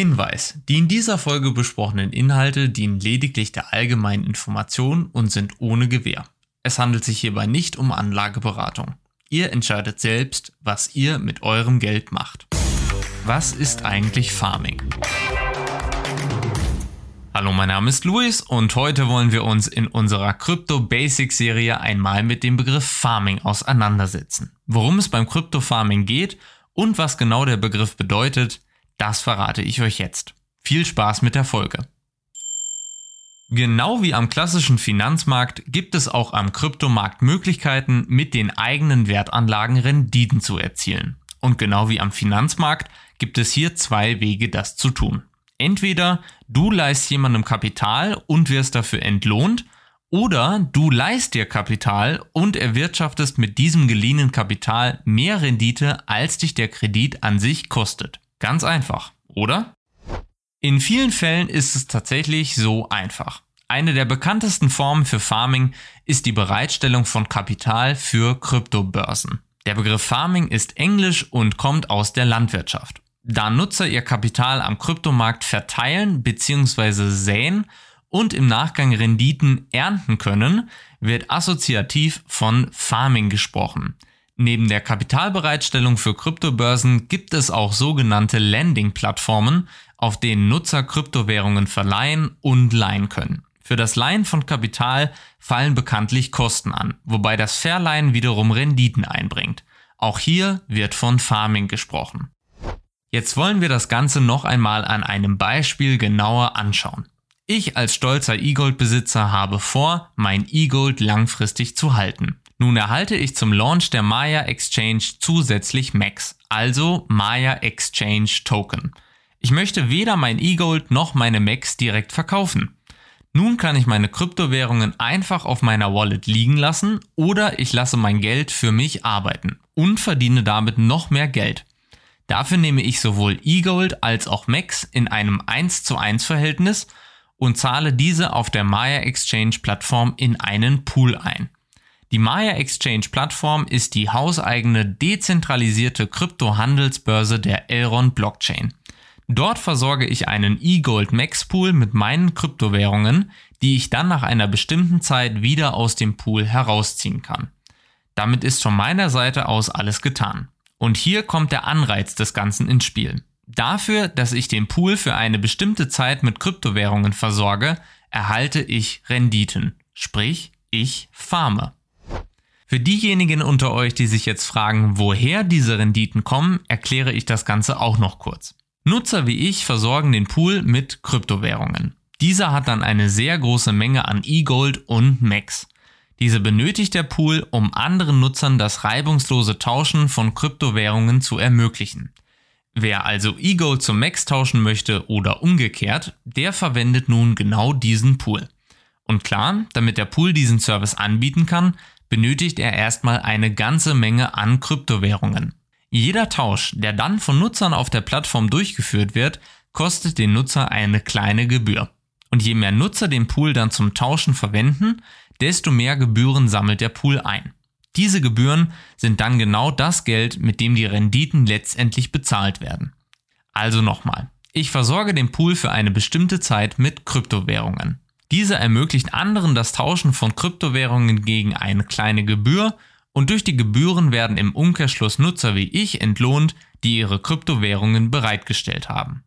Hinweis: Die in dieser Folge besprochenen Inhalte dienen lediglich der allgemeinen Information und sind ohne Gewähr. Es handelt sich hierbei nicht um Anlageberatung. Ihr entscheidet selbst, was ihr mit eurem Geld macht. Was ist eigentlich Farming? Hallo, mein Name ist Luis und heute wollen wir uns in unserer Crypto Basics Serie einmal mit dem Begriff Farming auseinandersetzen. Worum es beim Crypto Farming geht und was genau der Begriff bedeutet, das verrate ich euch jetzt. Viel Spaß mit der Folge. Genau wie am klassischen Finanzmarkt gibt es auch am Kryptomarkt Möglichkeiten, mit den eigenen Wertanlagen Renditen zu erzielen. Und genau wie am Finanzmarkt gibt es hier zwei Wege, das zu tun. Entweder du leist jemandem Kapital und wirst dafür entlohnt, oder du leist dir Kapital und erwirtschaftest mit diesem geliehenen Kapital mehr Rendite, als dich der Kredit an sich kostet. Ganz einfach, oder? In vielen Fällen ist es tatsächlich so einfach. Eine der bekanntesten Formen für Farming ist die Bereitstellung von Kapital für Kryptobörsen. Der Begriff Farming ist englisch und kommt aus der Landwirtschaft. Da Nutzer ihr Kapital am Kryptomarkt verteilen bzw. säen und im Nachgang Renditen ernten können, wird assoziativ von Farming gesprochen. Neben der Kapitalbereitstellung für Kryptobörsen gibt es auch sogenannte Lending-Plattformen, auf denen Nutzer Kryptowährungen verleihen und leihen können. Für das Leihen von Kapital fallen bekanntlich Kosten an, wobei das Verleihen wiederum Renditen einbringt. Auch hier wird von Farming gesprochen. Jetzt wollen wir das Ganze noch einmal an einem Beispiel genauer anschauen. Ich als stolzer E-Gold-Besitzer habe vor, mein E-Gold langfristig zu halten. Nun erhalte ich zum Launch der Maya Exchange zusätzlich Max, also Maya Exchange Token. Ich möchte weder mein E-Gold noch meine Max direkt verkaufen. Nun kann ich meine Kryptowährungen einfach auf meiner Wallet liegen lassen oder ich lasse mein Geld für mich arbeiten und verdiene damit noch mehr Geld. Dafür nehme ich sowohl eGold als auch Max in einem 1 zu 1 Verhältnis und zahle diese auf der Maya Exchange Plattform in einen Pool ein. Die Maya Exchange Plattform ist die hauseigene dezentralisierte Kryptohandelsbörse der Elrond Blockchain. Dort versorge ich einen eGold Max Pool mit meinen Kryptowährungen, die ich dann nach einer bestimmten Zeit wieder aus dem Pool herausziehen kann. Damit ist von meiner Seite aus alles getan. Und hier kommt der Anreiz des Ganzen ins Spiel. Dafür, dass ich den Pool für eine bestimmte Zeit mit Kryptowährungen versorge, erhalte ich Renditen. Sprich, ich farme. Für diejenigen unter euch, die sich jetzt fragen, woher diese Renditen kommen, erkläre ich das Ganze auch noch kurz. Nutzer wie ich versorgen den Pool mit Kryptowährungen. Dieser hat dann eine sehr große Menge an E-Gold und Max. Diese benötigt der Pool, um anderen Nutzern das reibungslose Tauschen von Kryptowährungen zu ermöglichen. Wer also eGold zum Max tauschen möchte oder umgekehrt, der verwendet nun genau diesen Pool. Und klar, damit der Pool diesen Service anbieten kann, benötigt er erstmal eine ganze Menge an Kryptowährungen. Jeder Tausch, der dann von Nutzern auf der Plattform durchgeführt wird, kostet den Nutzer eine kleine Gebühr. Und je mehr Nutzer den Pool dann zum Tauschen verwenden, desto mehr Gebühren sammelt der Pool ein. Diese Gebühren sind dann genau das Geld, mit dem die Renditen letztendlich bezahlt werden. Also nochmal, ich versorge den Pool für eine bestimmte Zeit mit Kryptowährungen. Diese ermöglicht anderen das Tauschen von Kryptowährungen gegen eine kleine Gebühr und durch die Gebühren werden im Umkehrschluss Nutzer wie ich entlohnt, die ihre Kryptowährungen bereitgestellt haben.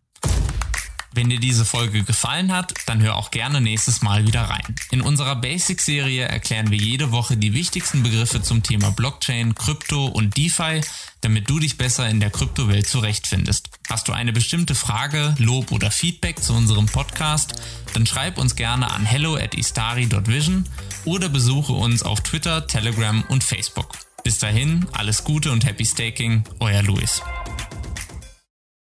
Wenn dir diese Folge gefallen hat, dann hör auch gerne nächstes Mal wieder rein. In unserer Basic-Serie erklären wir jede Woche die wichtigsten Begriffe zum Thema Blockchain, Krypto und DeFi, damit du dich besser in der Kryptowelt zurechtfindest. Hast du eine bestimmte Frage, Lob oder Feedback zu unserem Podcast, dann schreib uns gerne an hello at istari.vision oder besuche uns auf Twitter, Telegram und Facebook. Bis dahin, alles Gute und Happy Staking, euer Luis.